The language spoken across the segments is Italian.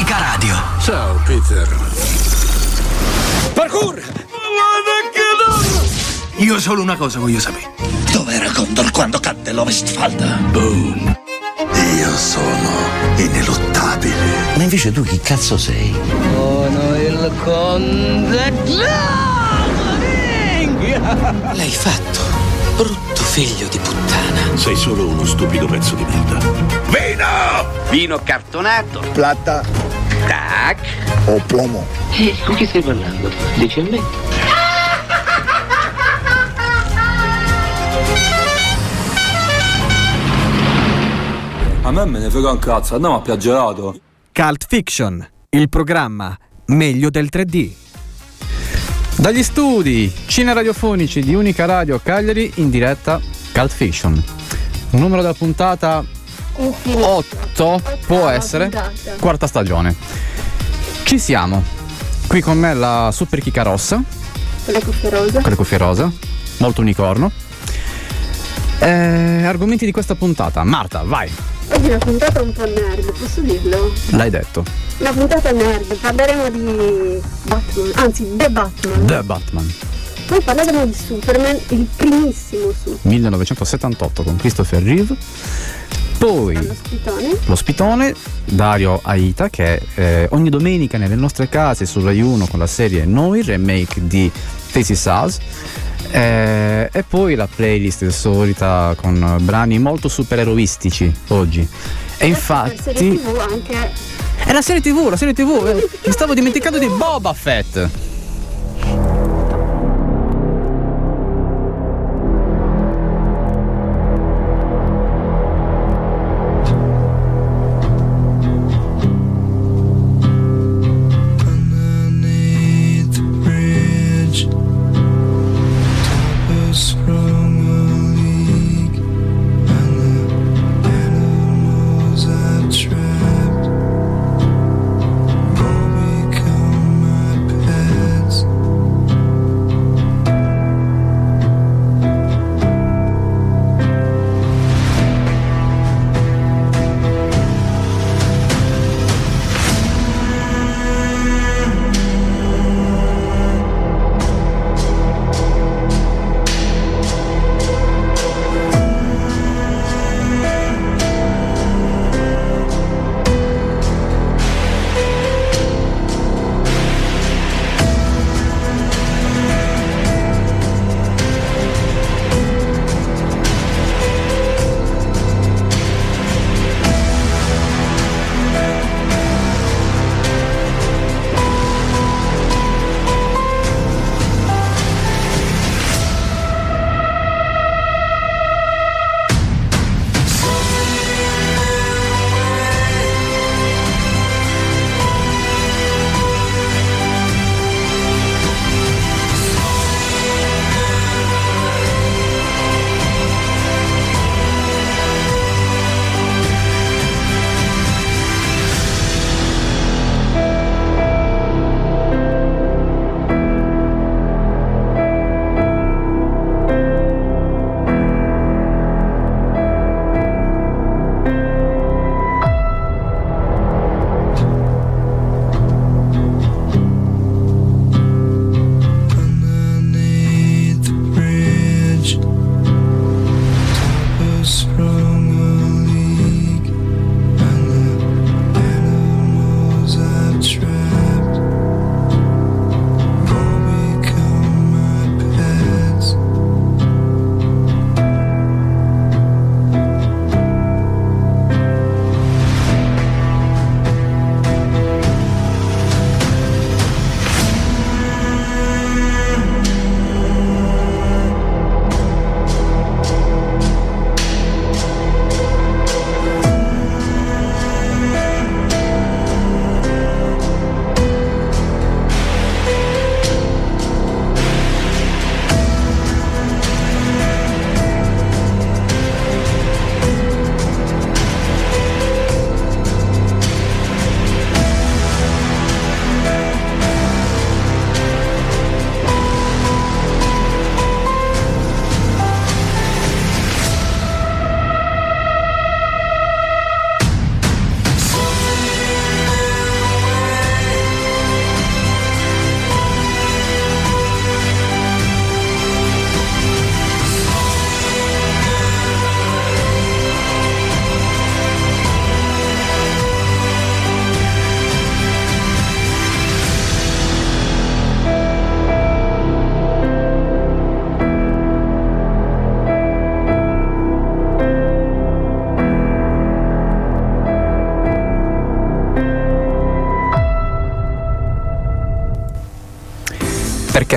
Unica Radio. Ciao, Peter. Parkour! Io solo una cosa voglio sapere. Dov'era Condor quando cadde l'Ovestfalda? Boom. Io sono ineluttabile. Ma invece tu chi cazzo sei? Sono il conte L'hai fatto, brutto figlio di puttana. Sei solo uno stupido pezzo di merda. Vino! Vino cartonato. Plata Tac. o plomo? E con chi stai parlando? Dici a me? A me me ne frega un cazzo, andiamo a piaggerato. Cult Fiction, il programma meglio del 3D. Dagli studi cine radiofonici di Unica Radio Cagliari in diretta Cult Fiction. Un numero della puntata 8 può essere quarta stagione. Ci siamo. Qui con me la super chica rossa, Con le cuffie rosa. con le cuffie rosa, molto unicorno. Eh, argomenti di questa puntata. Marta, vai, Oggi è una puntata un po' nerd, posso dirlo? l'hai detto. Una puntata nerd, parleremo di Batman, anzi The Batman. The Batman, Poi parleremo di Superman, il primissimo Superman. 1978 con Christopher Reeve. Poi Allo spitone. l'ospitone Dario Aita che eh, ogni domenica nelle nostre case su Rai 1 con la serie Noi, remake di Stacy Saz eh, e poi la playlist solita con brani molto supereroistici oggi e La serie infatti TV anche è la serie tv la serie tv eh, mi stavo dimenticando di Boba Fett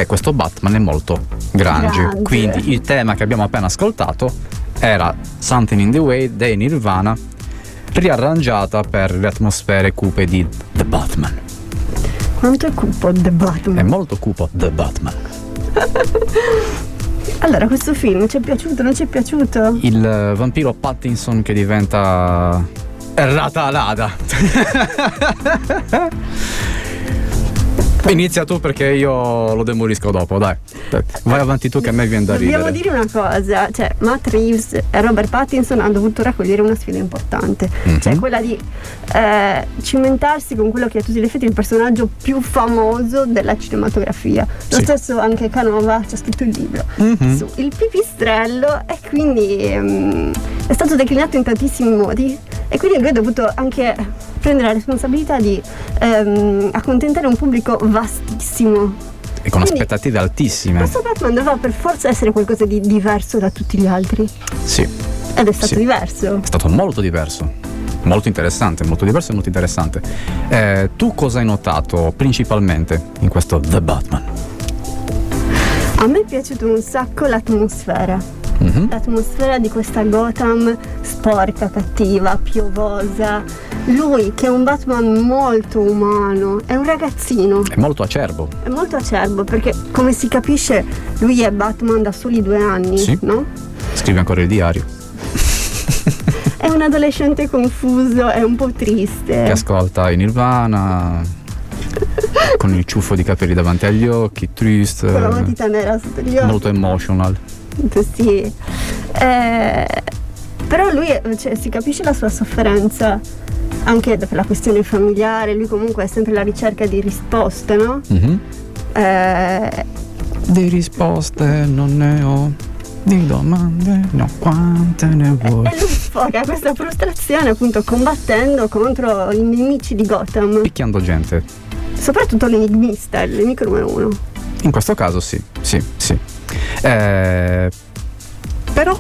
Perché questo Batman è molto grande. Grande. Quindi il tema che abbiamo appena ascoltato era Something in the Way dei Nirvana, riarrangiata per le atmosfere cupe di The Batman. Quanto è cupo The Batman? È molto cupo The Batman. Allora, questo film ci è piaciuto, non ci è piaciuto? Il eh, vampiro Pattinson che diventa Ratalada. Inizia tu perché io lo demolisco dopo, dai. Vai avanti tu che a me viene da Dobbiamo ridere. dire una cosa, cioè Matt Reeves e Robert Pattinson hanno dovuto raccogliere una sfida importante, Mhm. cioè quella di eh, cimentarsi con quello che è a tutti gli effetti il personaggio più famoso della cinematografia. Lo Sì. stesso anche Canova ci ha scritto il libro Mhm. su il pipistrello e quindi ehm, è stato declinato in tantissimi modi e quindi lui ha dovuto anche prendere la responsabilità di ehm, accontentare un pubblico vastissimo. E con Quindi- aspettative altissime. Questo Batman doveva per forza essere qualcosa di diverso da tutti gli altri. Sì, Ed è stato Sì. diverso. è stato molto diverso. Molto interessante, molto diverso e molto interessante. Eh, tu cosa hai notato principalmente in questo The Batman? A me è piaciuta un sacco l'atmosfera. Mhm. L'atmosfera di questa Gotham sporca, cattiva, piovosa. Lui, che è un Batman molto umano, è un ragazzino, È molto acerbo. è molto acerbo perché, come si capisce, lui è Batman da soli due anni, Sì. no? Scrive ancora il diario. È un adolescente confuso, è un po' Che triste. ascolta i Nirvana. con il ciuffo di capelli davanti agli occhi, triste. Con la matita nera sotto gli occhi. Molto emotional. Sì. Eh, però lui cioè, si capisce la sua sofferenza anche per la questione familiare, lui comunque è sempre alla ricerca di risposte, no? Mhm. Eh, Di risposte non ne ho, di domande no, quante ne vuoi. e lui sfoga questa frustrazione appunto combattendo contro i nemici di Gotham, Picchiando gente. soprattutto l'enigmista, il nemico numero uno. In questo caso sì, sì, sì. Eh, però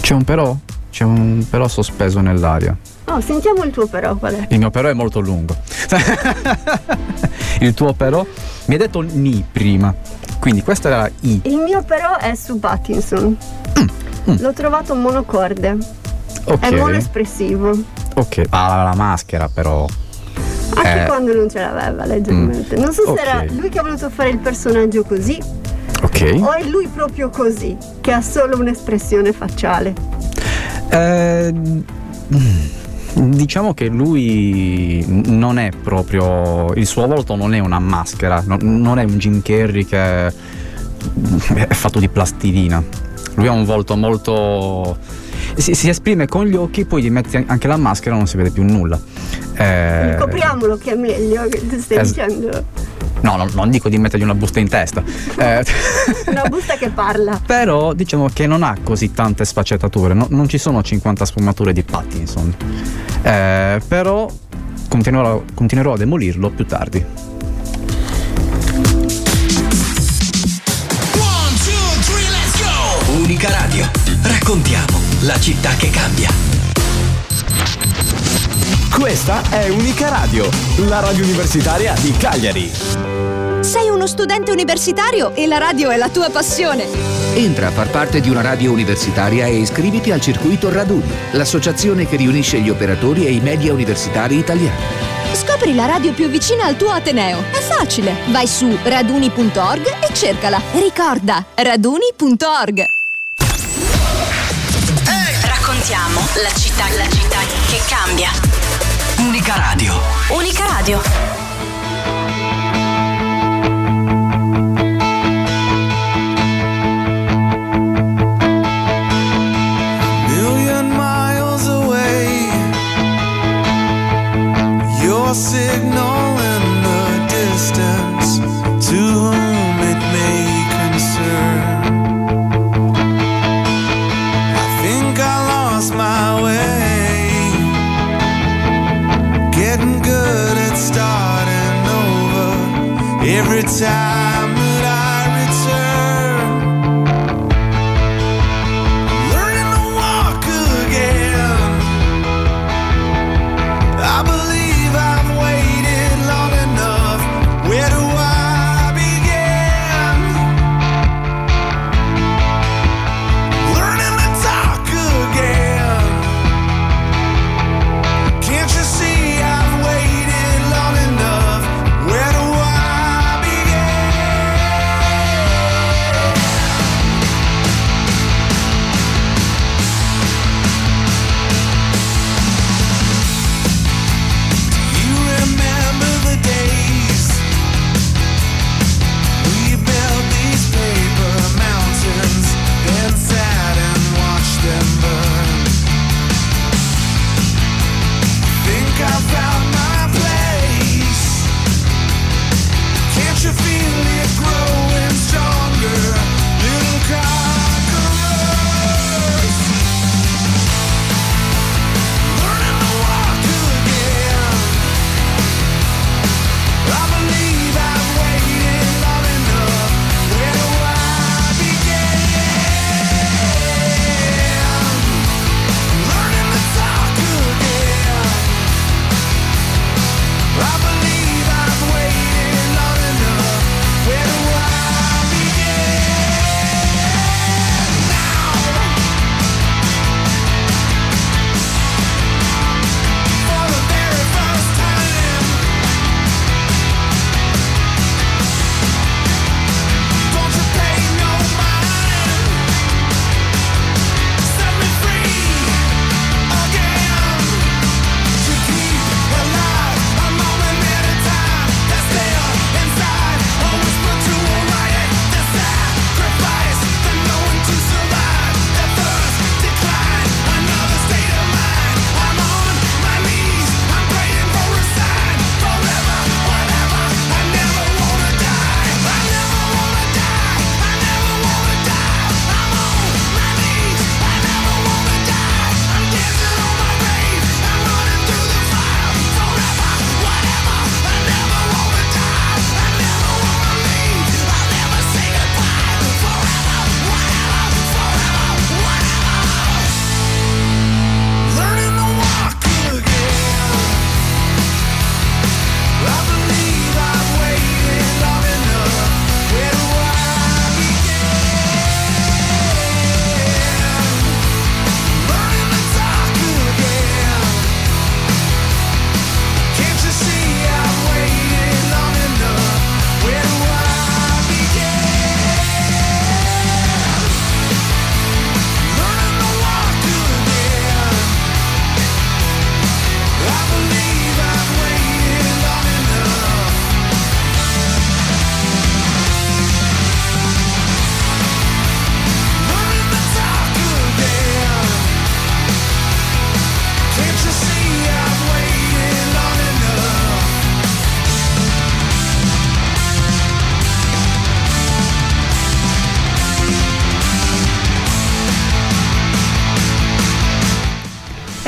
c'è un però, c'è un però sospeso nell'aria. Oh, sentiamo il tuo però qual è? Il mio però è molto lungo. il tuo però mi hai detto ni prima. Quindi questa era i. Il mio però è su Pattinson. L'ho trovato monocorde, Mm, Ok. è monoespressivo. Ok. Ah, la maschera però. Anche Eh. quando non ce l'aveva leggermente. Non so Ok. se era lui che ha voluto fare il personaggio così Ok. o è lui proprio così, che ha solo un'espressione facciale. Eh, mm, diciamo che lui non è proprio. Il suo volto non è una maschera, no- non è un Jim Carrey che è fatto di plastilina. Lui ha un volto molto. Si, si esprime con gli occhi, poi gli metti anche la maschera e non si vede più nulla. Eh, Copriamolo che è meglio, che ti stai es- dicendo. No, no, non dico di mettergli una busta in testa. Eh, Una busta che parla. Però diciamo che non ha così tante sfaccettature, no- non ci sono 50 sfumature di Pattinson. Eh, però continuerò, continuerò a demolirlo più tardi. Unica Radio. Raccontiamo la città che cambia. Questa è Unica Radio, la radio universitaria di Cagliari. Sei uno studente universitario e la radio è la tua passione. Entra a far parte di una radio universitaria e iscriviti al circuito Raduni, l'associazione che riunisce gli operatori e i media universitari italiani. Scopri la radio più vicina al tuo Ateneo. È facile. Vai su raduni.org e cercala. Ricorda, raduni.org. Raccontiamo la città, la città che cambia. Unica Radio. Unica Radio. million miles away. Your signal inside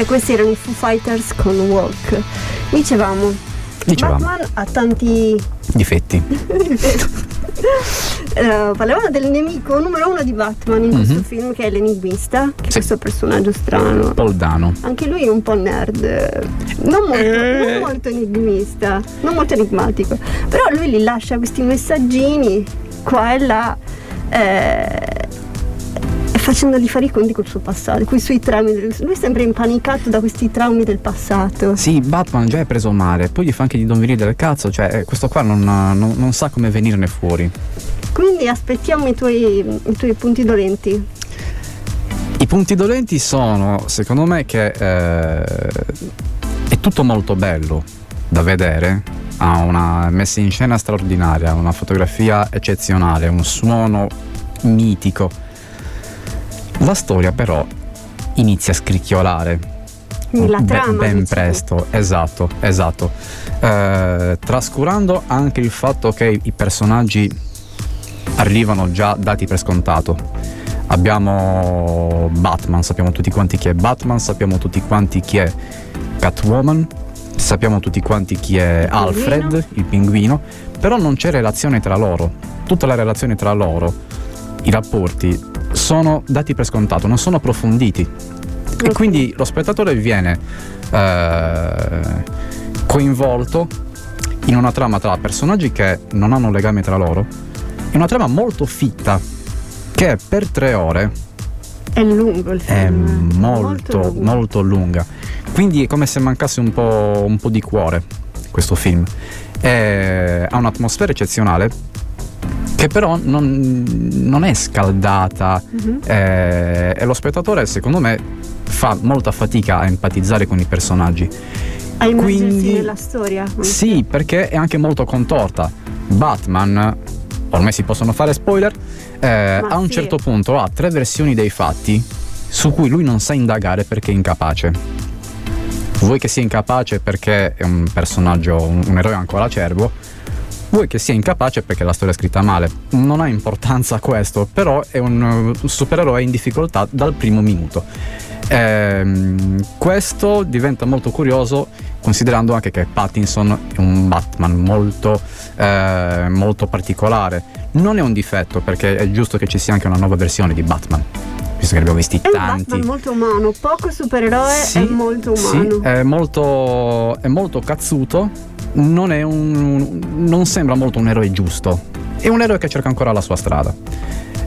e questi erano i Foo Fighters con Walk. Dicevamo, Dicevamo. Batman ha tanti Difetti. Eh, parlavamo del nemico numero uno di Batman in questo Mhm. film che è l'enigmista, che è Sì. questo personaggio strano. Poldano. Anche lui è un po' nerd, non molto, Eh. non molto enigmista, non molto enigmatico, però lui gli lascia questi messaggini qua e là eh, facendogli fare i conti col suo passato, con i suoi traumi. del- Lui è sempre impanicato da questi traumi del passato. Sì, Batman già è preso male, poi gli fa anche di non venire del cazzo, cioè eh, questo qua non, non- non sa come venirne fuori. Quindi aspettiamo i tuoi, i tuoi punti dolenti. I punti dolenti sono, secondo me, che eh, è tutto molto bello da vedere, ha una messa in scena straordinaria, una fotografia eccezionale, un suono mitico. La storia però inizia a scricchiolare. La trama. ben tu. presto, esatto, esatto. Eh, trascurando anche il fatto che i personaggi arrivano già dati per scontato. Abbiamo Batman, sappiamo tutti quanti chi è Batman, sappiamo tutti quanti chi è Catwoman, sappiamo tutti quanti chi è pinguino. Alfred, il pinguino, però non c'è relazione tra loro. Tutta la relazione tra loro, i rapporti, sono dati per scontato, non sono approfonditi. E quindi lo spettatore viene eh, coinvolto in una trama tra personaggi che non hanno legame tra loro, in una trama molto fitta che per tre ore È lungo il è film. molto, lungo. molto lunga. Quindi è come se mancasse un po', un po' di cuore questo film. E ha un'atmosfera eccezionale che però non, non è scaldata Mhm. eh, e lo spettatore secondo me fa molta fatica a empatizzare con i personaggi. A immergersi quindi- nella storia. Sì, perché è anche molto contorta. Batman, ormai si possono fare spoiler, eh, a un sì. certo punto ha tre versioni dei fatti su cui lui non sa indagare perché è incapace. Vuoi che sia incapace perché è un personaggio, un, un eroe ancora acerbo, vuoi che sia incapace perché la storia è scritta male. Non ha importanza questo, però è un uh, supereroe in difficoltà dal primo minuto. Ehm, questo diventa molto curioso considerando anche che Pattinson è un Batman molto, eh, molto particolare. Non è un difetto perché è giusto che ci sia anche una nuova versione di Batman, visto che ne abbiamo visti È un tanti. Batman molto umano, poco supereroe, Sì, è molto Sì, umano. è molto, è molto cazzuto, non, è un, non sembra molto un eroe giusto, è un eroe che cerca ancora la sua strada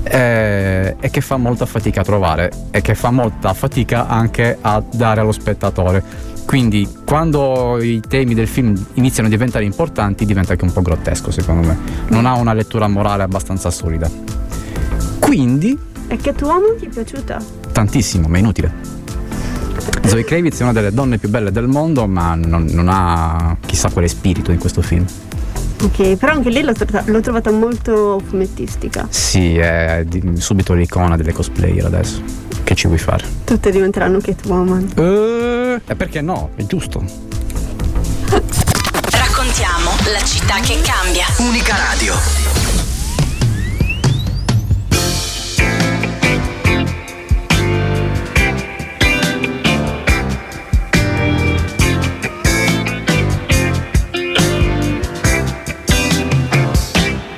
eh, e che fa molta fatica a trovare e che fa molta fatica anche a dare allo spettatore. Quindi quando i temi del film iniziano a diventare importanti diventa anche un po' grottesco secondo me, non ha una lettura morale abbastanza solida. Quindi E Catwoman ti è piaciuta? tantissimo, ma è inutile. Zoe Kravitz è una delle donne più belle del mondo, ma non, non ha chissà quale spirito in questo film. Ok, però anche lei l'ho, trovata- l'ho trovata molto fumettistica. Sì, è di- subito l'icona delle cosplayer adesso. Che ci vuoi fare? Tutte diventeranno Catwoman. Eh, e perché no? È giusto. Raccontiamo la città che cambia. Unica Radio.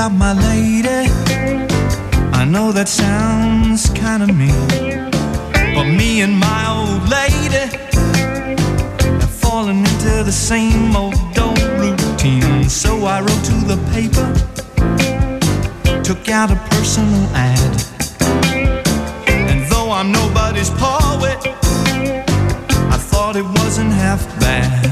about my lady. I know that sounds kinda mean. But me and my old lady have fallen into the same old old routine. So I wrote to the paper, took out a personal ad. And though I'm nobody's poet, I thought it wasn't half bad.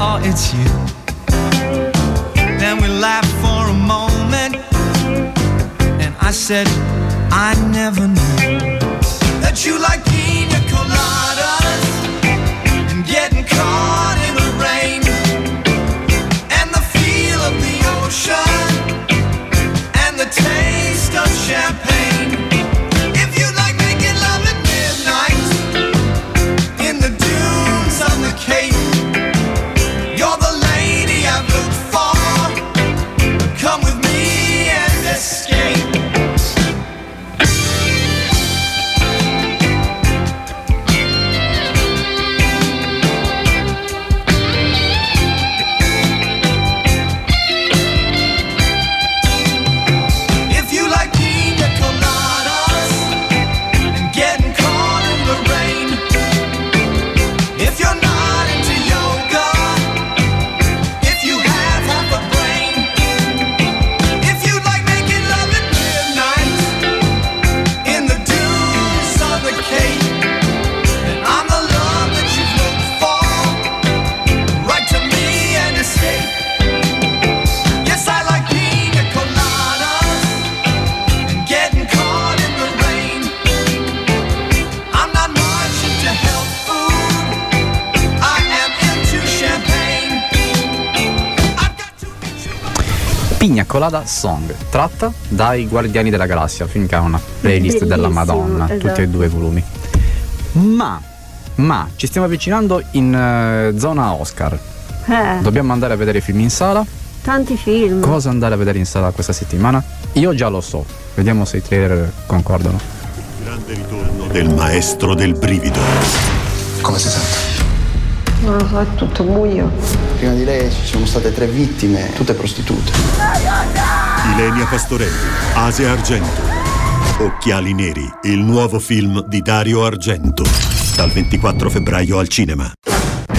Oh, it's you. Then we laughed for a moment, and I said, I never knew that you like Colada Song, tratta dai Guardiani della Galassia, film che ha una playlist della Bellissimo, Madonna, tutti e esatto. due i volumi. Ma, ma, ci stiamo avvicinando in eh, zona Oscar. Eh, Dobbiamo andare a vedere i film in sala. tanti film. Cosa andare a vedere in sala questa settimana? Io già lo so, vediamo se i trailer concordano. Grande ritorno del maestro del brivido. Come si sente? Non lo so, è tutto buio. Prima di lei ci sono state tre vittime, tutte prostitute. Ilenia Pastorelli, Asia Argento. Occhiali neri, il nuovo film di Dario Argento. Dal 24 febbraio al cinema.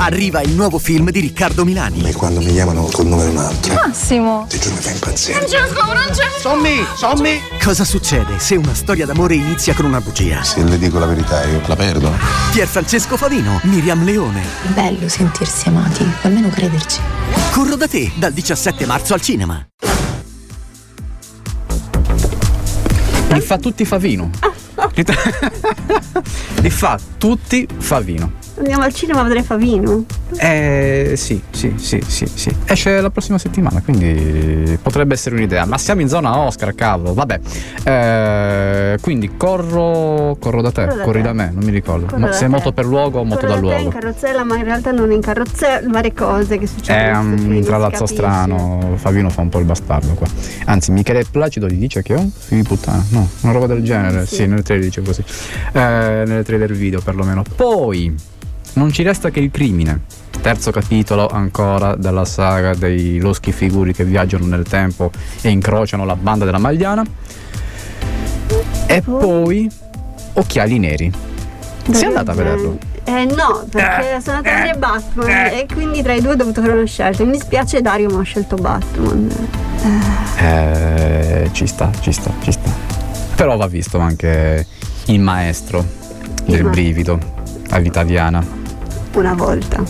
Arriva il nuovo film di Riccardo Milani. E quando mi chiamano col nome di un altro, Massimo. ti giuro mi fa impazzire. Francesco, Francesco. Sommi, sommi. Cosa succede se una storia d'amore inizia con una bugia? Se le dico la verità io la perdo. Pier Francesco Favino, Miriam Leone. Bello sentirsi amati, almeno crederci. Corro da te dal 17 marzo al cinema. Li fa tutti Favino. Tra- Li fa tutti Favino. Andiamo al cinema a vedere Favino. Eh sì, sì, sì, sì, sì. Esce la prossima settimana, quindi potrebbe essere un'idea. Ma siamo in zona Oscar, cavolo. Vabbè. Eh, quindi corro. Corro da te, Corro da corri te. da me, non mi ricordo. Corro Ma se è moto per luogo o moto da da te in luogo. carrozzella, ma in realtà non in carrozzella, varie cose che succedono. È un capisce. strano. Favino fa un po' il bastardo qua. Anzi, Michele Placido gli dice che è un figlio di puttana. No, una roba del genere. Sì. Sì, nel trailer dice così. Eh, nel trailer video perlomeno. Poi non ci resta che il crimine. terzo capitolo ancora della saga dei loschi figuri che viaggiano nel tempo e incrociano la banda della Magliana. E poi Occhiali Neri. Sei andata a vederlo? Eh no, perché sono andata a vedere Batman e quindi tra i due ho dovuto fare una scelta. Mi dispiace Dario ma ho scelto Batman. Eh, ci sta, ci sta, ci sta. Però va visto anche il maestro del brivido all'italiana. Una volta.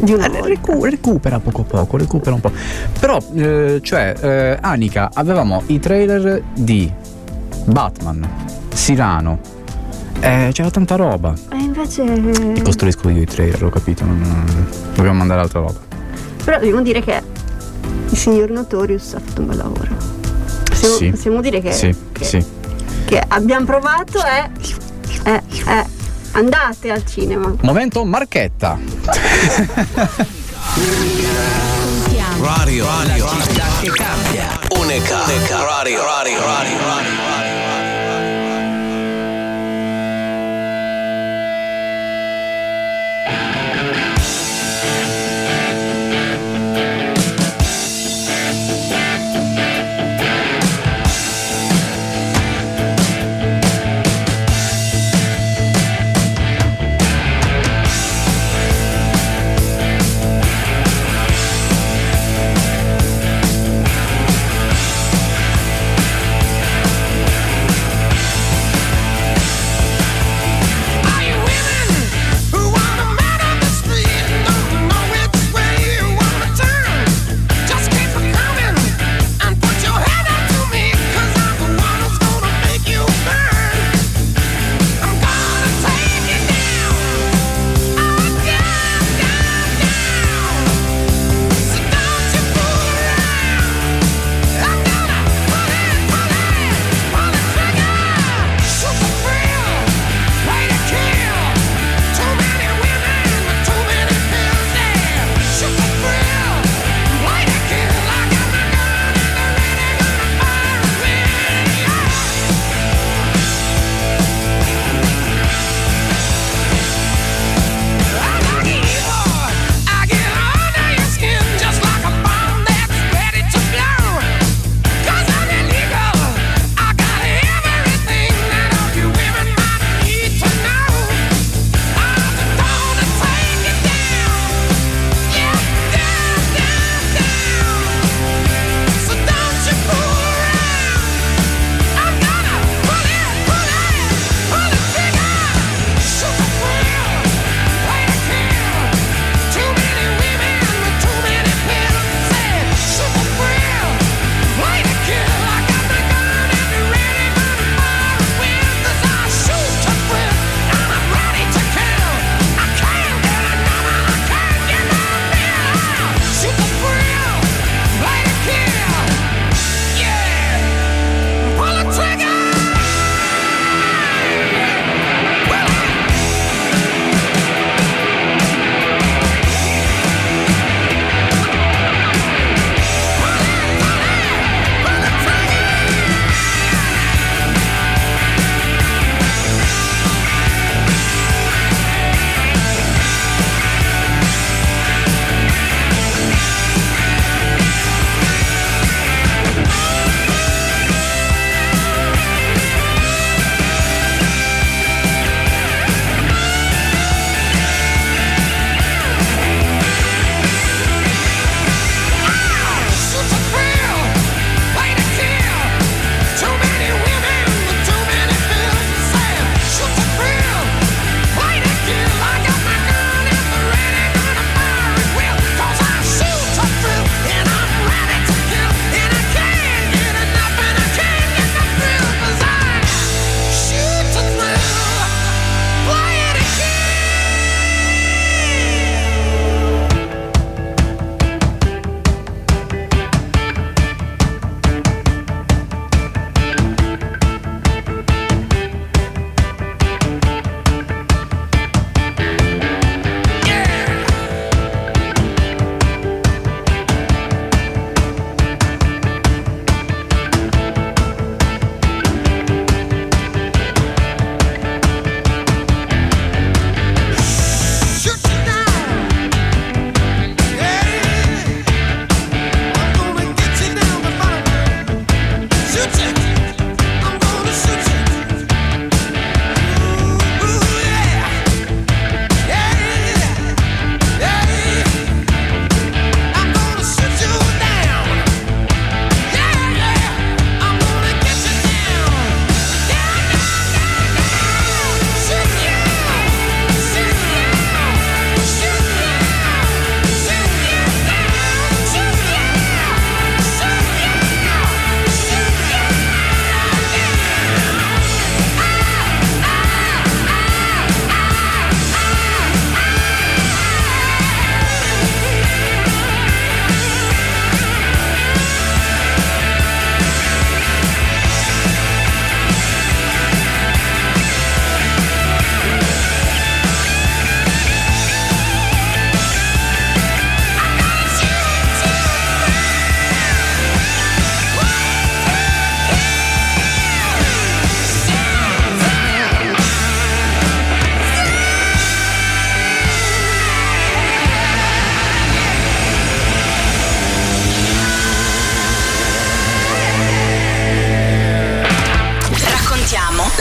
Di una volta. Recu- recupera poco poco, recupera un po'. Però, eh, cioè, eh, Anica, avevamo i trailer di Batman, Sirano, eh, c'era tanta roba. E invece. Costruisco io i trailer, ho capito, non, non- dobbiamo mandare altra roba. Però dobbiamo dire che il signor Notorious ha fatto un bel lavoro. Possiamo, sì. possiamo dire che, Sì, che, sì. che abbiamo provato e. eh, eh, andate al cinema. Momento Marchetta. Radio, radio, città che cambia. Unica, unica, radio, radio, radio, radio.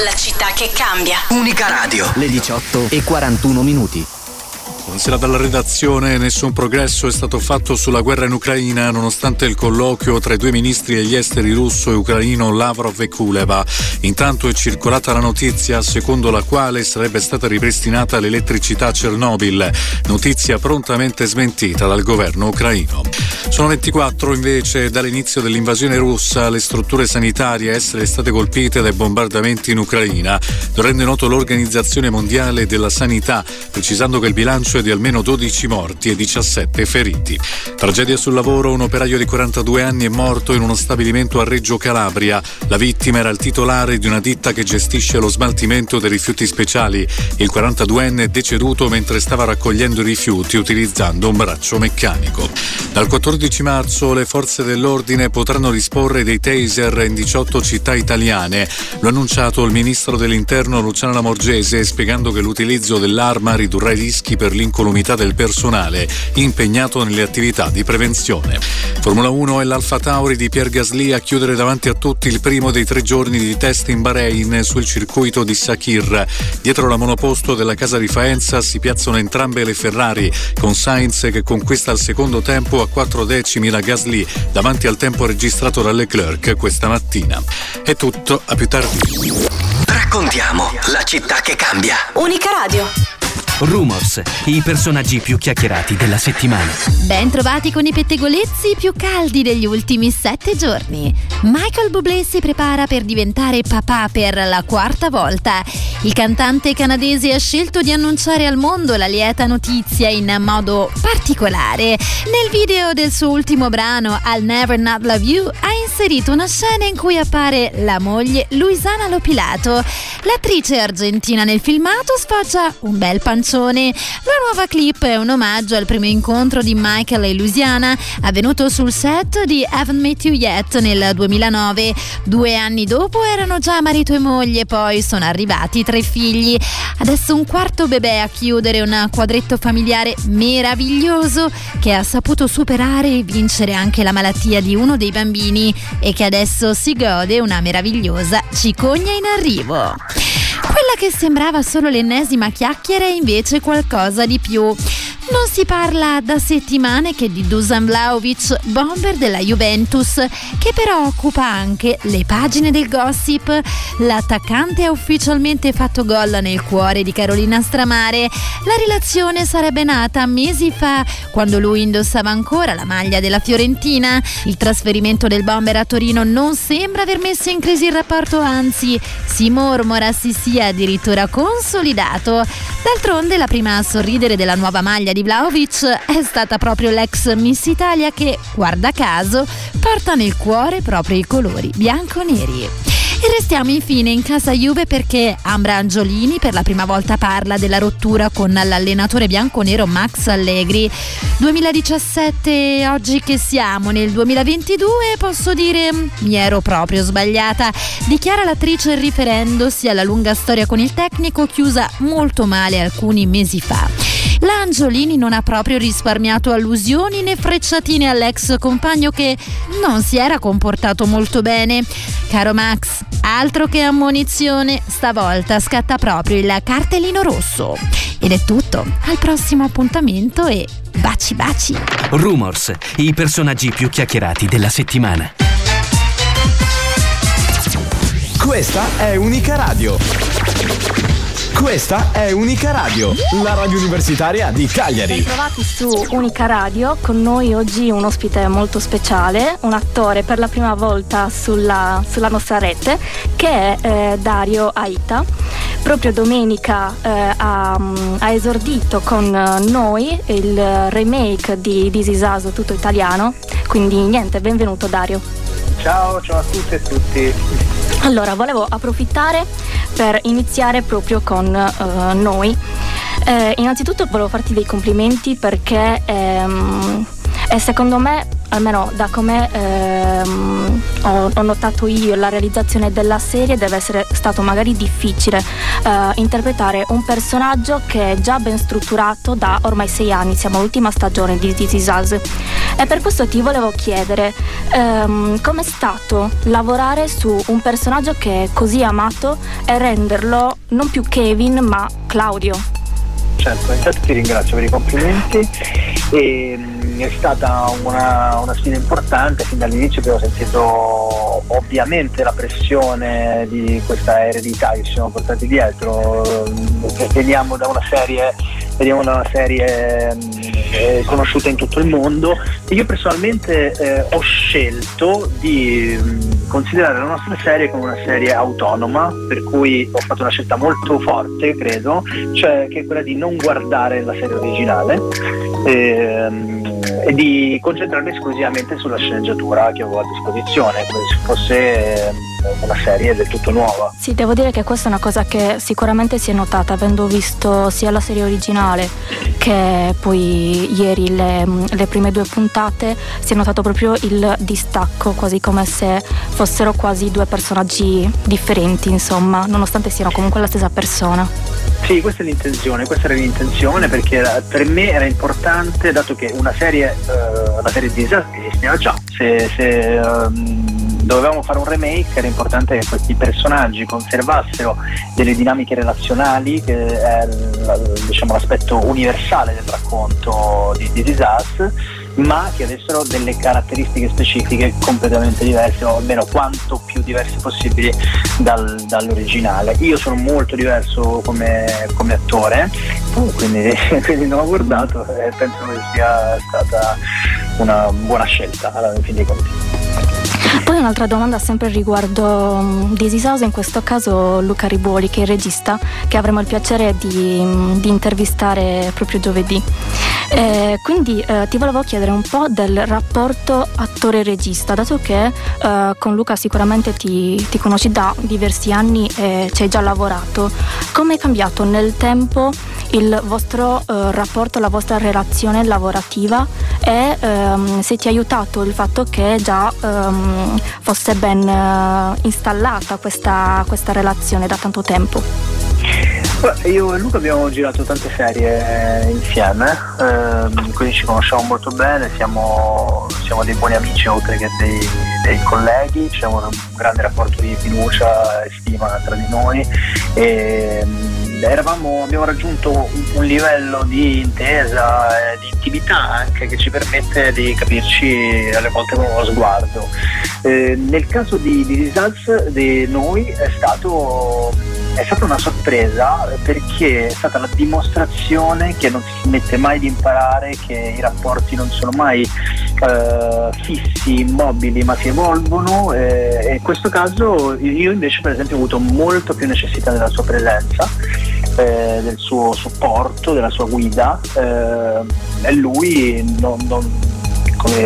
La città che cambia. Unica Radio. Le 18 e 41 minuti. Buonasera dalla redazione. Nessun progresso è stato fatto sulla guerra in Ucraina nonostante il colloquio tra i due ministri degli esteri russo e ucraino Lavrov e Kuleva. Intanto è circolata la notizia secondo la quale sarebbe stata ripristinata l'elettricità a Chernobyl, notizia prontamente smentita dal governo ucraino. Sono 24 invece dall'inizio dell'invasione russa le strutture sanitarie a essere state colpite dai bombardamenti in Ucraina. Lo rende noto l'Organizzazione Mondiale della Sanità, precisando che il bilancio è di almeno 12 morti e 17 feriti. Tragedia sul lavoro, un operaio di 42 anni è morto in uno stabilimento a Reggio Calabria. La vittima era il titolare di una ditta che gestisce lo smaltimento dei rifiuti speciali. Il 42enne è deceduto mentre stava raccogliendo i rifiuti utilizzando un braccio meccanico. Dal 14 marzo le forze dell'ordine potranno disporre dei taser in 18 città italiane. Lo ha annunciato il ministro dell'interno Luciano Lamorgese spiegando che l'utilizzo dell'arma ridurrà i rischi per l'incolumità del personale impegnato nelle attività di prevenzione. Formula 1 è l'Alfa Tauri di Pierre Gasly a chiudere davanti a tutti il primo dei tre giorni di test in Bahrain sul circuito di Sakir. Dietro la monoposto della casa di Faenza si piazzano entrambe le Ferrari, con Sainz che conquista il secondo tempo a 4 decimi da Gasly davanti al tempo registrato da Leclerc questa mattina. È tutto, a più tardi. Raccontiamo la città che cambia. Unica Radio. Rumors, i personaggi più chiacchierati della settimana. Ben trovati con i pettegolezzi più caldi degli ultimi sette giorni. Michael Bublé si prepara per diventare papà per la quarta volta. Il cantante canadese ha scelto di annunciare al mondo la lieta notizia in modo particolare. Nel video del suo ultimo brano, I'll Never Not Love You, ha inserito una scena in cui appare la moglie Luisana Lopilato. L'attrice argentina nel filmato sfoggia un bel pancione. La nuova clip è un omaggio al primo incontro di Michael e Louisiana avvenuto sul set di Haven't Met You Yet nel 2009. Due anni dopo erano già marito e moglie, poi sono arrivati tre figli. Adesso un quarto bebè a chiudere un quadretto familiare meraviglioso che ha saputo superare e vincere anche la malattia di uno dei bambini e che adesso si gode una meravigliosa cicogna in arrivo. Quella che sembrava solo l'ennesima chiacchiera è invece qualcosa di più. Non si parla da settimane che di Dusan Vlaovic, bomber della Juventus, che però occupa anche le pagine del gossip. L'attaccante ha ufficialmente fatto gol nel cuore di Carolina Stramare. La relazione sarebbe nata mesi fa, quando lui indossava ancora la maglia della Fiorentina. Il trasferimento del bomber a Torino non sembra aver messo in crisi il rapporto, anzi, si mormora si sia addirittura consolidato. D'altronde, la prima a sorridere della nuova maglia di Vlaovic è stata proprio l'ex Miss Italia che, guarda caso, porta nel cuore proprio i colori bianco-neri. E restiamo infine in casa Juve perché Ambra Angiolini per la prima volta parla della rottura con l'allenatore bianco-nero Max Allegri. 2017, oggi che siamo nel 2022, posso dire mi ero proprio sbagliata, dichiara l'attrice riferendosi alla lunga storia con il tecnico chiusa molto male alcuni mesi fa. L'Angiolini non ha proprio risparmiato allusioni né frecciatine all'ex compagno che non si era comportato molto bene. Caro Max, altro che ammonizione, stavolta scatta proprio il cartellino rosso. Ed è tutto, al prossimo appuntamento e baci baci! Rumors, i personaggi più chiacchierati della settimana. Questa è Unica Radio. Questa è Unica Radio, la radio universitaria di Cagliari. Bentrovati su Unica Radio, con noi oggi un ospite molto speciale, un attore per la prima volta sulla, sulla nostra rete, che è eh, Dario Aita. Proprio domenica eh, ha, ha, esordito con noi il remake di This is Us tutto italiano, quindi niente, benvenuto Dario. Ciao, ciao a tutte e tutti. Allora, volevo approfittare per iniziare proprio con uh, noi. Eh, innanzitutto volevo farti dei complimenti perché ehm, è secondo me almeno da come ehm, ho, ho, notato io, la realizzazione della serie deve essere stato magari difficile eh, interpretare un personaggio che è già ben strutturato da ormai sei anni, siamo all'ultima stagione di This Is Us. E per questo ti volevo chiedere ehm, com'è stato lavorare su un personaggio che è così amato e renderlo non più Kevin ma Claudio. Certo, intanto ti ringrazio per i complimenti e, è stata una, una, sfida importante, fin dall'inizio abbiamo sentito ovviamente la pressione di questa eredità che ci siamo portati dietro, veniamo da una serie, da una serie eh, conosciuta in tutto il mondo. Io personalmente eh, ho scelto di mh, considerare la nostra serie come una serie autonoma, per cui ho fatto una scelta molto forte, credo, cioè che è quella di non guardare la serie originale. Ehm, e di concentrarmi esclusivamente sulla sceneggiatura che avevo a disposizione, come se fosse una serie del tutto nuova. Sì, devo dire che questa è una cosa che sicuramente si è notata avendo visto sia la serie originale che poi ieri le, le prime due puntate, si è notato proprio il distacco, quasi come se fossero quasi due personaggi differenti, insomma, nonostante siano comunque la stessa persona. Sì, questa è l'intenzione, questa era l'intenzione perché era, per me era importante, dato che una serie, uh, la serie di Disastri esisteva già, se, se um, dovevamo fare un remake era importante che questi personaggi conservassero delle dinamiche relazionali che è diciamo, l'aspetto universale del racconto di, di Disas ma che avessero delle caratteristiche specifiche completamente diverse o almeno quanto più diverse possibili dal, dall'originale. Io sono molto diverso come, come attore, quindi, quindi, non ho guardato e penso che sia stata una buona scelta alla fin dei conti. Poi un'altra domanda sempre riguardo This Is House, in questo caso Luca Ribuoli che è il regista che avremo il piacere di, mm, di intervistare proprio giovedì. Eh, quindi eh, ti volevo chiedere un po' del rapporto attore-regista, dato che eh, con Luca sicuramente ti, ti, conosci da diversi anni e ci hai già lavorato. Come è cambiato nel tempo il vostro eh, rapporto, la vostra relazione lavorativa e ehm, se ti ha aiutato il fatto che già ehm, fosse ben eh, installata questa, questa relazione da tanto tempo? Io e Luca abbiamo girato tante serie insieme, ehm, quindi ci conosciamo molto bene, siamo, siamo, dei buoni amici oltre che dei, dei colleghi, c'è un grande rapporto di fiducia e stima tra di noi e eravamo, abbiamo raggiunto un, un, livello di intesa e di intimità anche che ci permette di capirci alle volte con uno sguardo. Eh, nel caso di, di Disaz di noi è stato è stata una sorpresa perché è stata la dimostrazione che non si smette mai di imparare, che i rapporti non sono mai eh, fissi, immobili, ma si evolvono eh, e in questo caso io invece per esempio ho avuto molto più necessità della sua presenza, eh, del suo supporto, della sua guida eh, e lui non, non,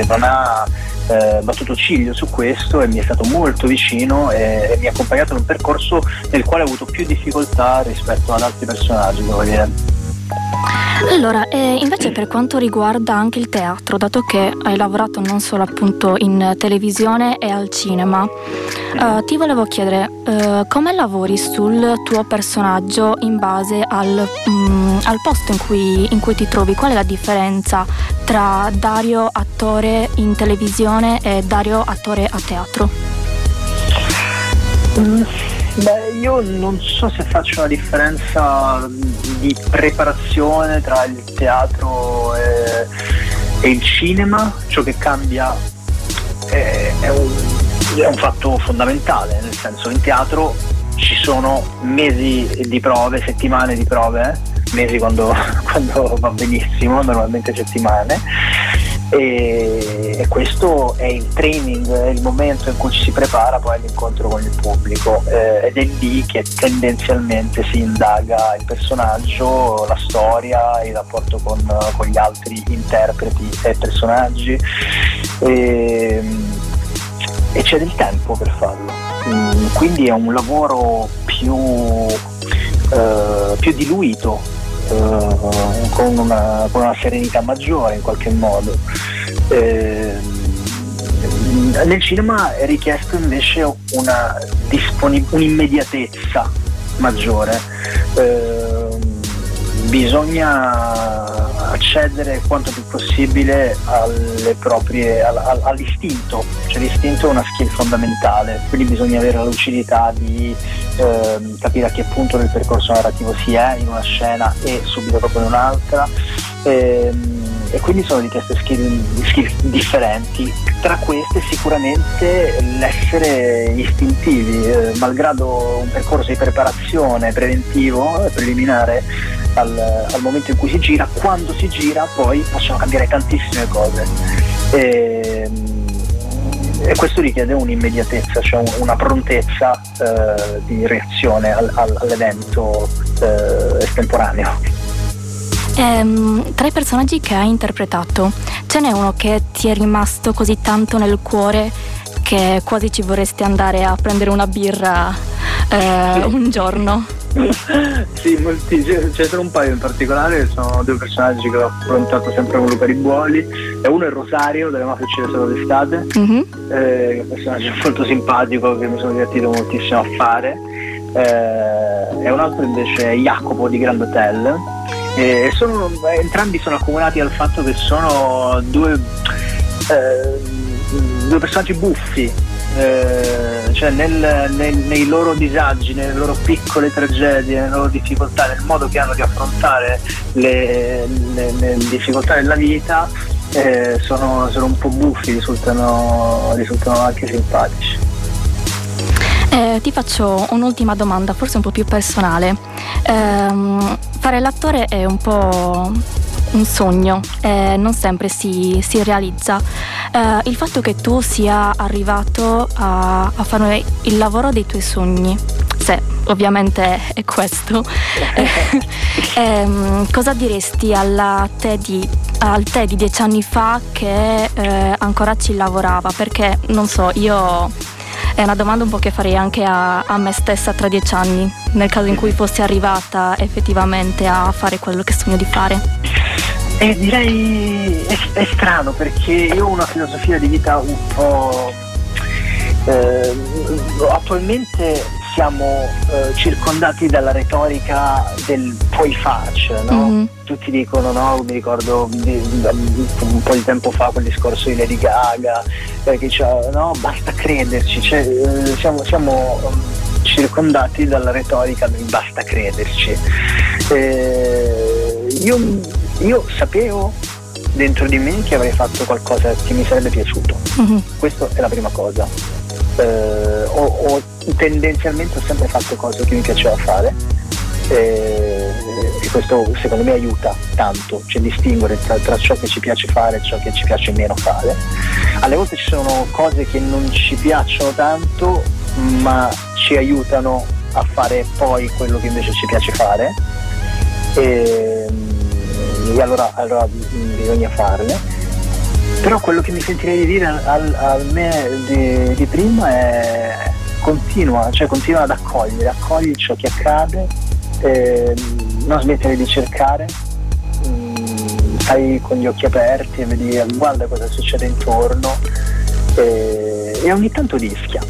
non ha eh, battuto ciglio su questo e mi è stato molto vicino e, e, mi ha accompagnato in un percorso nel quale ho avuto più difficoltà rispetto ad altri personaggi, devo dire. Allora, eh, invece per quanto riguarda anche il teatro, dato che hai lavorato non solo appunto in televisione e al cinema, eh, ti volevo chiedere eh, come lavori sul tuo personaggio in base al, mm, al posto in cui, in cui, ti trovi? Qual è la differenza tra Dario attore in televisione e Dario attore a teatro? Mm. Beh, io non so se faccio una differenza di preparazione tra il teatro e, e il cinema, ciò che cambia è, è, un, è un fatto fondamentale, nel senso in teatro ci sono mesi di prove, settimane di prove, mesi quando, quando va benissimo, normalmente settimane e, e, questo è il training, è il momento in cui ci si prepara poi all'incontro con il pubblico eh, ed è lì che tendenzialmente si indaga il personaggio, la storia, il rapporto con, con gli altri interpreti e personaggi e, e c'è del tempo per farlo. Mm, quindi è un lavoro più, eh, più diluito Con, una, con, una, serenità maggiore in qualche modo. Eh, nel cinema è richiesto invece una un'immediatezza maggiore. Ehm, bisogna accedere quanto più possibile proprie, al- al- all'istinto, cioè l'istinto è una skill fondamentale, quindi bisogna avere la lucidità di ehm, capire a che punto del percorso narrativo si è in una scena e subito dopo in un'altra. Ehm, e quindi sono richieste skill, skill differenti. Tra queste sicuramente l'essere istintivi, eh, malgrado un percorso di preparazione preventivo, preliminare al, al momento in cui si gira, quando si gira poi possono cambiare tantissime cose. E, e questo richiede un'immediatezza, cioè un- una prontezza eh, di reazione al- al- all'evento eh, estemporaneo. Ehm, tra i personaggi che hai interpretato, ce n'è uno che ti è rimasto così tanto nel cuore che quasi ci vorresti andare a prendere una birra eh, un giorno? sì, molti, ce ne sono un paio in particolare, sono due personaggi che ho affrontato sempre con Luca Ribuoli, e uno è Rosario delle Mafie uccide solo d'estate, Mhm. eh, un personaggio molto simpatico che mi sono divertito moltissimo a fare, eh, e un altro invece è Jacopo di Grand Hotel. E sono, eh, entrambi sono accomunati dal fatto che sono due, eh, due personaggi buffi, eh, cioè nel- nel- nei loro disagi, nelle loro piccole tragedie, nelle loro difficoltà, nel modo che hanno di affrontare le, le- le difficoltà della vita, eh, sono, sono un po' buffi, risultano, risultano anche simpatici. Eh, ti faccio un'ultima domanda, forse un po' più personale. Ehm, fare l'attore è un po' un sogno, eh, non sempre si, si realizza. Eh, il fatto che tu sia arrivato a, a fare il lavoro dei tuoi sogni, se ovviamente è questo, eh, ehm, cosa diresti alla te di, al te di dieci anni fa che eh, ancora ci lavorava? Perché non so, io è una domanda un po' che farei anche a, a me stessa tra dieci anni, nel caso in cui fossi arrivata effettivamente a fare quello che sogno di fare. E direi è, è strano perché io ho una filosofia di vita un po'... eh, attualmente siamo eh, circondati dalla retorica del puoi farcela, no? Mhm. Tutti dicono, no? Mi ricordo di- un po' di tempo fa quel discorso di Lady Gaga, eh, che diceva, no, basta crederci, cioè, eh, siamo, siamo um, circondati dalla retorica del basta crederci. Eh, io, io sapevo dentro di me che avrei fatto qualcosa che mi sarebbe piaciuto. Questa è la prima cosa. Eh, ho, ho- tendenzialmente ho sempre fatto cose che mi piaceva fare eh, e questo secondo me aiuta tanto, cioè distinguere tra, tra ciò che ci piace fare e ciò che ci piace meno fare. Alle volte ci sono cose che non ci piacciono tanto ma ci aiutano a fare poi quello che invece ci piace fare e, e allora, allora mm, bisogna farle. Però quello che mi sentirei di dire al, al me di, di prima è continua, cioè continua ad accogliere, accogli ciò che accade, ehm, non smettere di cercare, mm, stai con gli occhi aperti e vedi, guarda cosa succede intorno e, e ogni tanto rischia.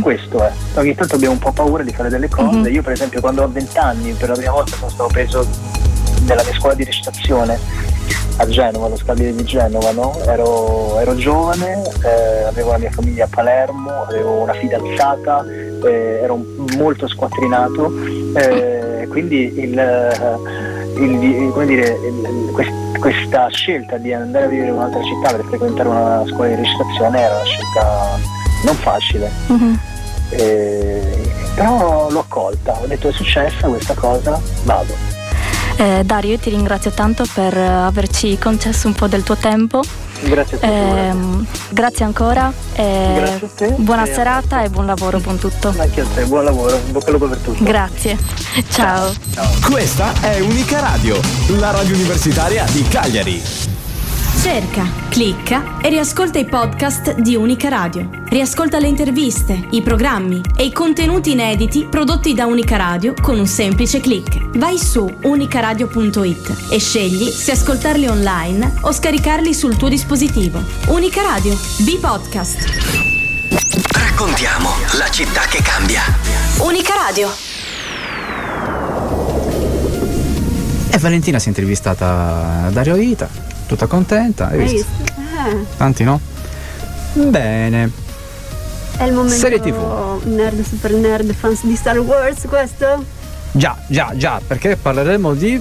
Questo è, ogni tanto abbiamo un po' paura di fare delle cose. Mhm. Io per esempio quando ho 20 anni per la prima volta sono stato preso nella mia scuola di recitazione a Genova, allo Scalabile di Genova, no? ero, ero giovane, eh, avevo la mia famiglia a Palermo, avevo una fidanzata, eh, ero molto squattrinato, eh, quindi il, il- come dire, il- quest- questa scelta di andare a vivere in un'altra città per frequentare una scuola di recitazione era una scelta non facile. Eh, però l'ho accolta, ho detto è successa questa cosa, vado. Eh, Dario, io ti ringrazio tanto per eh, averci concesso un po' del tuo tempo. Grazie a te. Ehm, grazie ancora. e Grazie a te. Buona E a serata e buon lavoro, buon tutto. Anche a te, buon lavoro, bocca al lupo per tutto. Grazie. Ciao. Questa è Unica Radio, la radio universitaria di Cagliari. Cerca, clicca e riascolta i podcast di Unica Radio. Riascolta le interviste, i programmi e i contenuti inediti prodotti da Unica Radio con un semplice clic. Vai su unicaradio.it e scegli se ascoltarli online o scaricarli sul tuo dispositivo. Unica Radio, B-Podcast. Raccontiamo la città che cambia. Unica Radio. E Valentina si è intervistata a Dario Vita, tutta contenta, hai Hai visto? visto? Eh, Tanti no? Bene. è il momento Serie TV. nerd, super nerd, fans di Star Wars questo? Già, già, già, perché parleremo di,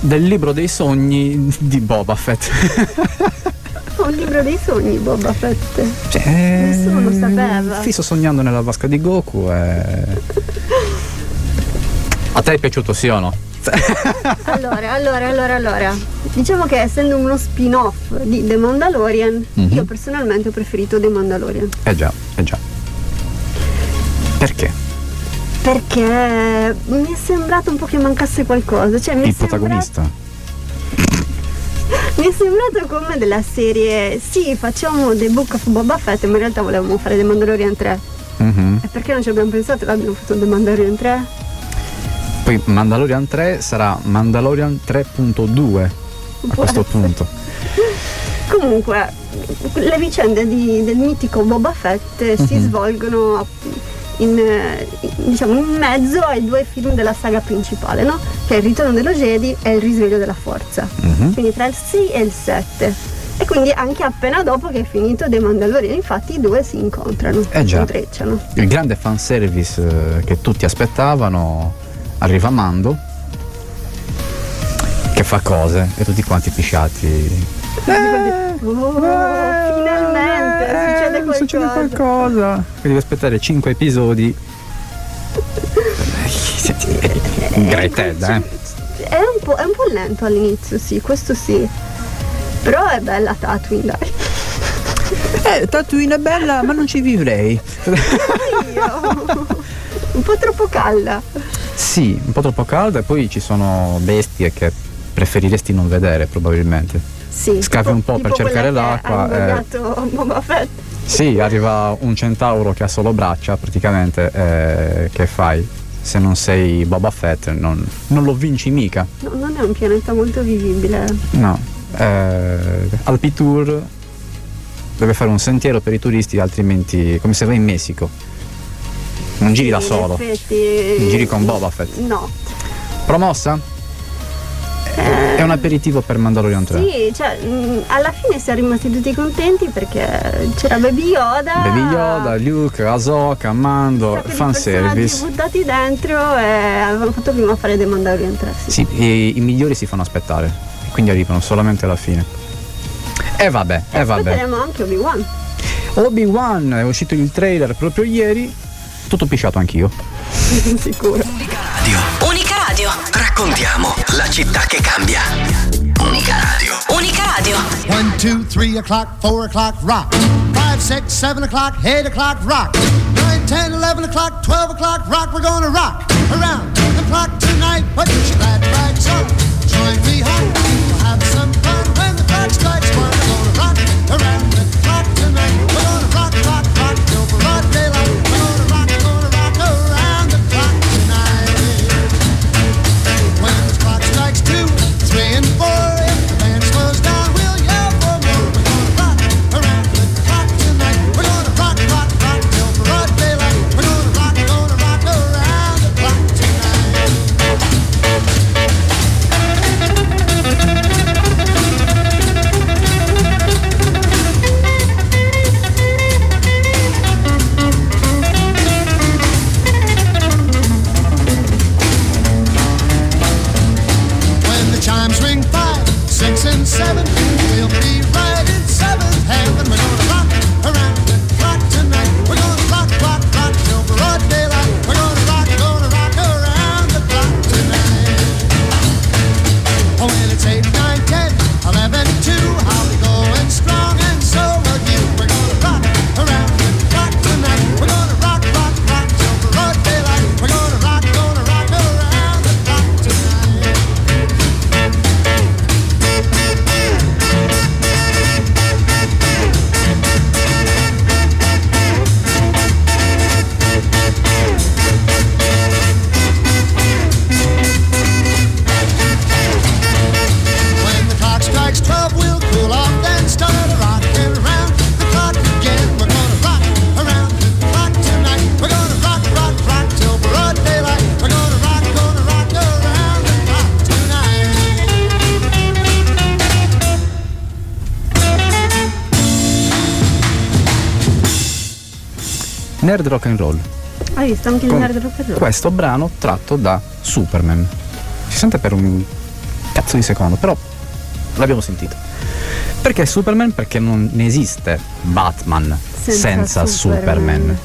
del libro dei sogni di Boba Fett. Un libro dei sogni, Boba Fett. Cioè, Nessuno lo sapeva. Fisso sognando nella vasca di Goku e... A te è piaciuto sì o no? Allora, allora, allora, allora. Diciamo che essendo uno spin-off di The Mandalorian, Mhm. io personalmente ho preferito The Mandalorian. Eh già, eh già. Perché? Perché mi è sembrato un po' che mancasse qualcosa. Cioè, mi è Il protagonista? mi è sembrato come della serie. Sì, facciamo The Book of Boba Fett, ma in realtà volevamo fare The Mandalorian 3. Mhm. E perché non ci abbiamo pensato? L'abbiamo fatto The Mandalorian 3. Poi Mandalorian 3 sarà Mandalorian 3.2 a questo punto. Comunque, le vicende di- del mitico Boba Fett si Mhm. svolgono in, eh, diciamo, in mezzo ai due film della saga principale, no? Che è Il ritorno dello Jedi e Il risveglio della forza. Mhm. Quindi tra il 6 e il 7. E quindi anche appena dopo che è finito The Mandalorian, infatti i due si incontrano, Eh si intrecciano. Il grande fanservice eh, che tutti aspettavano arriva Mando che fa cose e tutti quanti pisciati. Oh, finalmente succede qualcosa. Eh, Succede qualcosa. Quindi devi aspettare 5 episodi. Great Ted, eh. È un, po', è un po' lento all'inizio, sì, questo sì. Però è bella Tatooine, dai. Eh, Tatooine è bella, ma non ci vivrei. un po' troppo calda. Sì, un po' troppo calda e poi ci sono bestie che preferiresti non vedere probabilmente. Sì. Scavi tipo- un po' per cercare che l'acqua. Ha eh, Boba Fett. Sì, arriva un centauro che ha solo braccia praticamente. eh, che fai? Se non sei Boba Fett non, non lo vinci mica. No, non è un pianeta molto vivibile. No. Eh, Alpitour deve fare un sentiero per i turisti, altrimenti come se vai in Messico. Non giri da solo. effetti- Giri con Boba Fett. No. Promossa? È un aperitivo per Mandalorian 3. Sì, cioè, alla fine siamo rimasti tutti contenti perché c'era Baby Yoda. Baby Yoda, Luke, Ahsoka, Mando, fanservice. buttati dentro e avevano fatto prima fare The Mandalorian 3. Sì. Sì, i, migliori si fanno aspettare, e quindi arrivano solamente alla fine. E vabbè, e vabbè. Aspetteremo anche Obi-Wan. Obi-Wan è uscito il trailer proprio ieri, tutto pisciato anch'io. Sicuro. Unica Radio. Raccontiamo la città che cambia. Unica Radio. Unica Radio. One, two, three o'clock, four o'clock, rock. Five, six, seven o'clock, eight o'clock, rock. Nine, ten, eleven o'clock, twelve o'clock, rock. We're gonna rock around the clock tonight. Put your glad rags on. Join me home. We'll have some fun when the clock strikes Nerd Rock and Roll. Hai visto anche il nerd rock and roll? Questo brano tratto da Superman. Si sente per un cazzo di secondo, però l'abbiamo sentito. Perché Superman? Perché non ne esiste Batman senza, Senza Superman.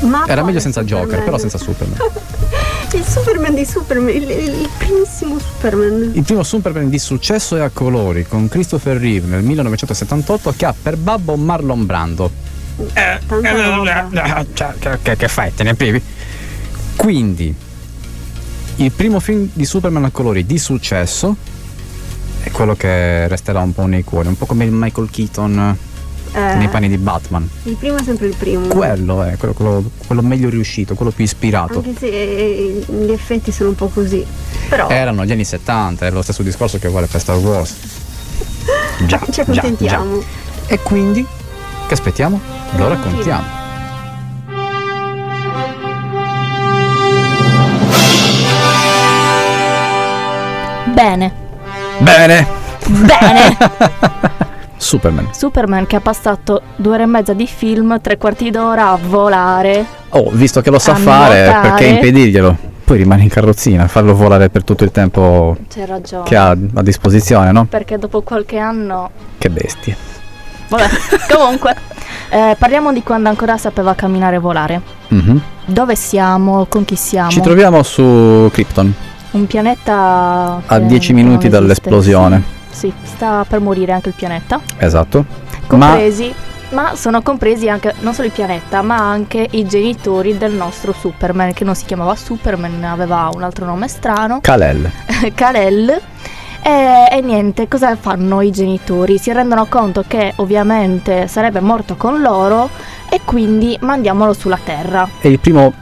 Superman. Ma Era meglio senza Superman? Joker, però senza Superman. Il Superman di Superman, il, il primissimo Superman. Il primo Superman di successo è a colori con Christopher Reeve nel 1978 che ha per babbo Marlon Brando. Tanta roba. Cioè, che, che, fai? Te ne privi? Quindi, il primo film di Superman a colori di successo è quello che resterà un po' nei cuori, un po' come il Michael Keaton Eh, nei panni di Batman. Il primo è sempre il primo. Quello è quello, quello- quello meglio riuscito, quello più ispirato. Anche se eh, gli effetti sono un po' così. Però Erano gli anni 70, è lo stesso discorso che vale per Star Wars. Già, ci già, accontentiamo. già. E quindi, che aspettiamo? Lo raccontiamo. Bene, Bene! bene. Superman. Superman che ha passato due ore e mezza di film, tre quarti d'ora a volare. Oh, visto che lo sa fare, nuotare. perché impedirglielo? Poi rimane in carrozzina, farlo volare per tutto il tempo che ha a disposizione, no? Perché dopo qualche anno. Che bestie. Vabbè, comunque. eh, parliamo di quando ancora sapeva camminare e volare. Mhm. Dove siamo? Con chi siamo? Ci troviamo su Krypton, Un pianeta. a che 10 non minuti dall'esplosione. Sì, sì, sta per morire anche il pianeta. Esatto. Ma Compresi. Ma sono compresi anche non solo il pianeta, ma anche i genitori del nostro Superman, che non si chiamava Superman, aveva un altro nome strano. Kal-El. Kal-El. E, e niente, cosa fanno i genitori? Si rendono conto che ovviamente sarebbe morto con loro e quindi mandiamolo sulla Terra. È il primo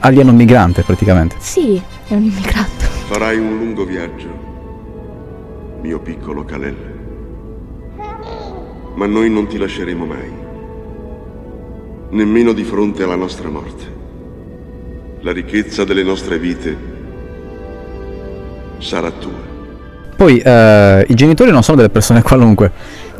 alieno migrante praticamente. Sì, è un immigrato. Farai un lungo viaggio, mio piccolo Kalel. Ma noi non ti lasceremo mai, nemmeno di fronte alla nostra morte. La ricchezza delle nostre vite sarà tua. Poi eh, i genitori non sono delle persone qualunque.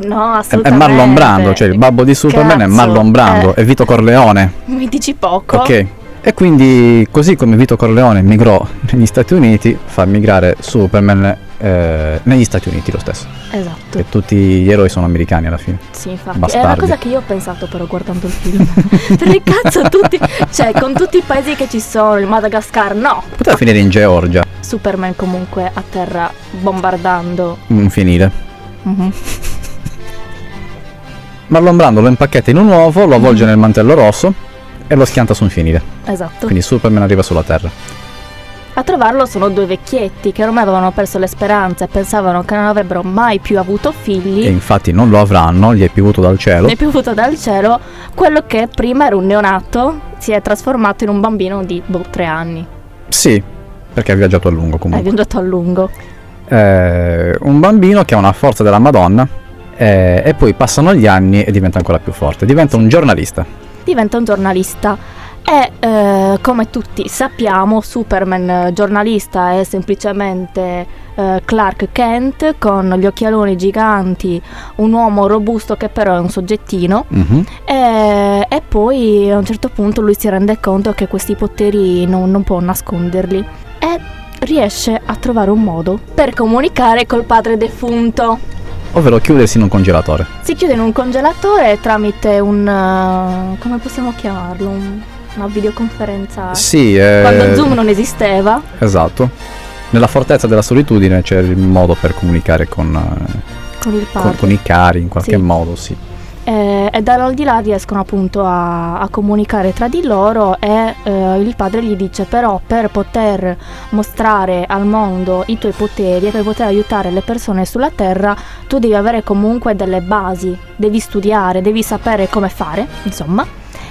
No, È, è assolutamente. Marlon Brando, cioè il babbo di Superman è Cazzo, Marlon Brando, eh. è Vito Corleone. Mi dici poco? Ok. E quindi, così come Vito Corleone migrò negli Stati Uniti, fa migrare Superman eh, negli Stati Uniti lo stesso. Esatto. E tutti gli eroi sono americani alla fine. Sì, infatti. È Bastardi. una cosa che io ho pensato però guardando il film. Perché cazzo tutti. Cioè, con tutti i paesi che ci sono, il Madagascar, no. Poteva finire in Georgia, Superman comunque a terra bombardando. un finire. Mhm. Marlon Brando lo impacchetta in un uovo, lo avvolge nel mantello rosso e lo schianta su un finire. Esatto. Quindi Superman arriva sulla Terra. A trovarlo sono due vecchietti che ormai avevano perso le speranze e pensavano che non avrebbero mai più avuto figli. E infatti non lo avranno, gli è piovuto dal cielo. Ne è piovuto dal cielo. Quello che prima era un neonato si è trasformato in un bambino di boh, tre anni. Sì, perché ha viaggiato a lungo comunque. viaggiato a lungo. Eh, un bambino che ha una forza della Madonna eh, e poi passano gli anni e diventa ancora più forte. Diventa un giornalista. Diventa un giornalista e eh, come tutti sappiamo Superman eh, giornalista è semplicemente eh, Clark Kent con gli occhialoni giganti, un uomo robusto che però è un soggettino Mhm. e, e poi a un certo punto lui si rende conto che questi poteri non, non può nasconderli e riesce a trovare un modo per comunicare col padre defunto. Ovvero chiudersi in un congelatore. Si chiude in un congelatore tramite un... eh, come possiamo chiamarlo? Un- una videoconferenza. Sì, eh, Quando Zoom non esisteva. Esatto. Nella fortezza della solitudine c'è il modo per comunicare con, eh, Con il con- con i cari in qualche Sì. modo, sì. Eh, e dall'aldilà riescono appunto a, a comunicare tra di loro e eh, il padre gli dice però per poter mostrare al mondo i tuoi poteri e per poter aiutare le persone sulla terra tu devi avere comunque delle basi, devi studiare, devi sapere come fare, insomma.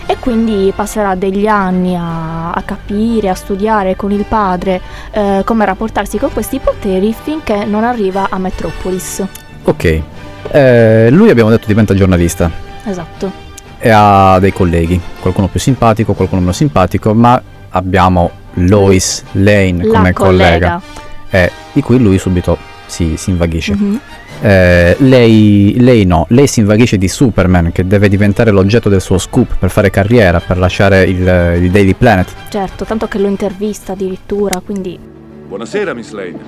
E quindi passerà degli anni a, a capire, a studiare con il padre eh, come rapportarsi con questi poteri finché non arriva a Metropolis. Ok. Eh, lui abbiamo detto diventa giornalista Esatto. e ha dei colleghi, qualcuno più simpatico, qualcuno meno simpatico, ma abbiamo Lois Lane La come collega. collega, eh, di cui lui subito si, si invaghisce. Mhm. Eh, lei, lei no, lei si invaghisce di Superman che deve diventare l'oggetto del suo scoop per fare carriera, per lasciare il, il Daily Planet. Certo, tanto che lo intervista addirittura, quindi... Buonasera, Miss Lane.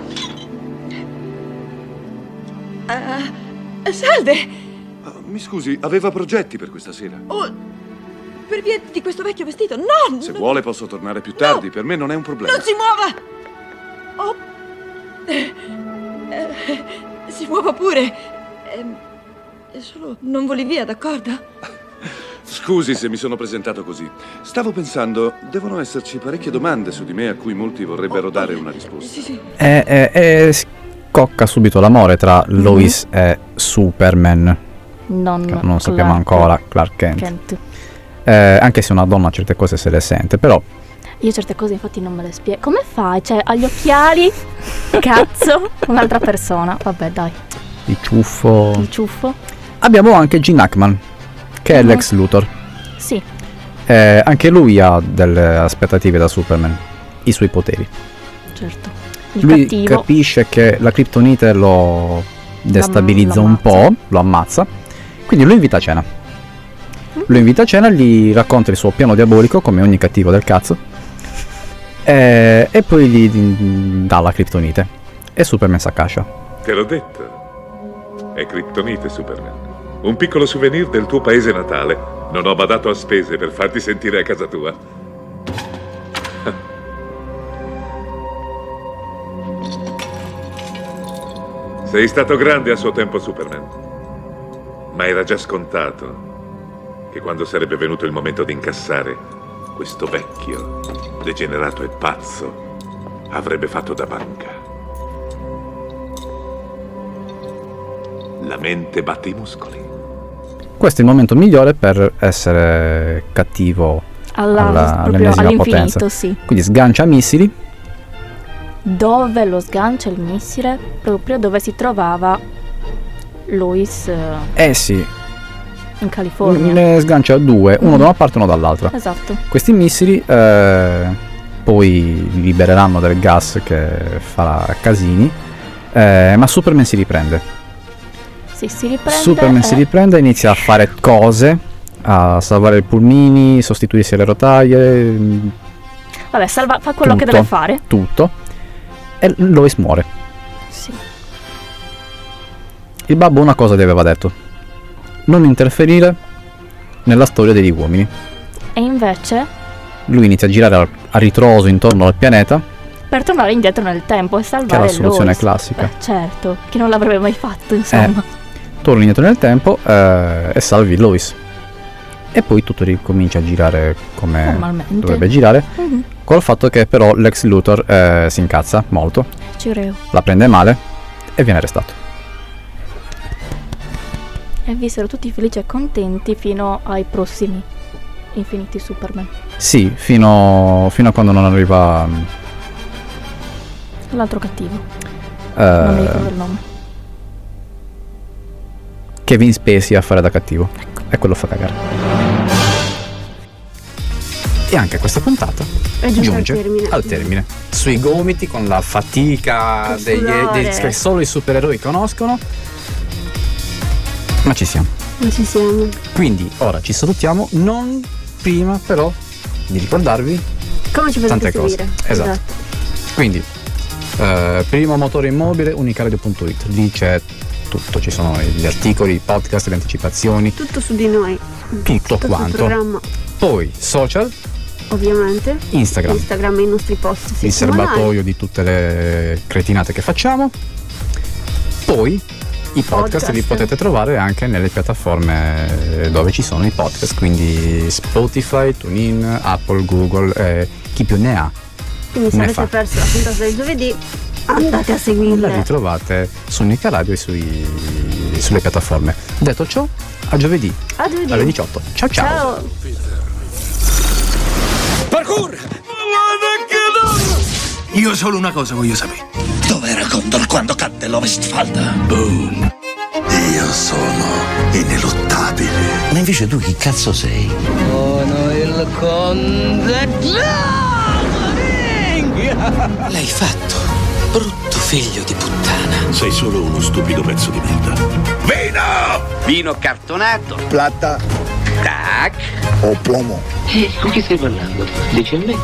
Eh, salve! Mi scusi, aveva progetti per questa sera? Oh, per via di questo vecchio vestito? No! Se no, vuole posso tornare più tardi, per me non è un problema. Non si muova! Oh. Eh, eh, si muova pure. È solo non voli via, d'accordo? Scusi se mi sono presentato così. Stavo pensando, devono esserci parecchie domande su di me a cui molti vorrebbero dare una risposta. Sì, sì. E, e- e scocca subito l'amore tra Lois e Superman. Non, non sappiamo Clark ancora, Clark Kent. Kent. Eh, anche se una donna certe cose se le sente, però Io certe cose infatti non me le spiego. Come fai? Cioè, gli occhiali, cazzo, un'altra persona. Vabbè, dai, il ciuffo... il ciuffo. Abbiamo anche Gene Hackman, che è Mhm. l'ex Luthor. Sì, Eh, anche lui ha delle aspettative da Superman, i suoi poteri. certo. Il lui cattivo. capisce che la Kryptonite lo destabilizza lo un po', lo ammazza, quindi lo invita a cena. Lo invita a cena, gli racconta il suo piano diabolico, come ogni cattivo del cazzo, e, e poi gli gli dà la Kryptonite. E Superman si accascia. Te l'ho detto. È Kryptonite, Superman. Un piccolo souvenir del tuo paese natale. Non ho badato a spese per farti sentire a casa tua. Sei stato grande a suo tempo, Superman. Ma era già scontato che quando sarebbe venuto il momento di incassare, questo vecchio, degenerato e pazzo, avrebbe fatto da banca. La mente batte i muscoli. Questo è il momento migliore per essere cattivo Alla- alla- all'infinito, potenza. sì. Quindi sgancia missili, Dove lo sgancia il missile? Proprio dove si trovava Lois eh, eh sì, in California. ne sgancia due, uno Mhm. da una parte e uno dall'altra. Esatto. Questi missili eh, poi libereranno del gas che farà casini, eh, ma Superman si riprende. Sì, si riprende. Superman e- si riprende e inizia a fare cose, a salvare i pulmini, sostituirsi alle rotaie, mm, Vabbè, salva- fa quello che tutto, deve fare. Tutto. E Lois muore. Sì. Il babbo una cosa gli aveva detto. Non interferire nella storia degli uomini. E invece, Lui inizia a girare a ritroso intorno al pianeta, per tornare indietro nel tempo e che è salvare la soluzione Lois. classica. Beh, certo, chi non l'avrebbe mai fatto, insomma. Torni indietro nel tempo eh, e salvi Lois. E poi tutto ricomincia a girare come dovrebbe girare. Mhm. Col fatto che però l'ex Luthor eh, si incazza molto, Ci credo. la prende male e viene arrestato. E vissero tutti felici e contenti fino ai prossimi Infiniti Superman. Sì, fino, fino a quando non arriva mm, L'altro cattivo. eh, non mi ricordo il nome. Kevin Spacey a fare da cattivo. E quello fa cagare. E anche questa puntata al giunge termine. al termine. Sui gomiti, con la fatica sudore. dei- che solo i supereroi conoscono. Ma ci siamo. Non ci siamo. Quindi ora ci salutiamo, non prima però di ricordarvi Come ci tante cose. seguire? Esatto. Quindi, eh, primo motore immobile, unicaradio.it, lì c'è tutto, ci sono gli articoli, i podcast, le anticipazioni, Tutto su di noi. tutto Tutto quanto. Poi social, ovviamente. Instagram, Instagram e i nostri post il serbatoio di tutte le cretinate che facciamo. Poi i podcast, Podcast. li potete trovare anche nelle piattaforme dove ci sono i podcast, quindi Spotify, TuneIn, Apple, Google, eh, chi più ne ha. Quindi se ne avete fa. perso la puntata del giovedì, andate a La seguirla. ritrovate su Nica Radio e sui- sulle piattaforme. Detto ciò, a giovedì A giovedì. alle 18. Ciao ciao. Ciao. Parkour! Io solo una cosa voglio sapere. Dov'era Condor quando cadde l'Ovestfalda? Boom. Io sono ineluttabile. Ma invece tu chi cazzo sei? Sono il conde L'hai fatto, brutto figlio di puttana. Sei solo uno stupido pezzo di merda. Vino! Vino cartonato. Plata Tac. o plomo? Eh, con chi stai parlando? Dici a me?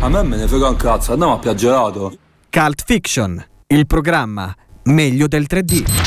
A me me ne frega un cazzo, andiamo a piaggerato. Cult Fiction, il programma meglio del 3D.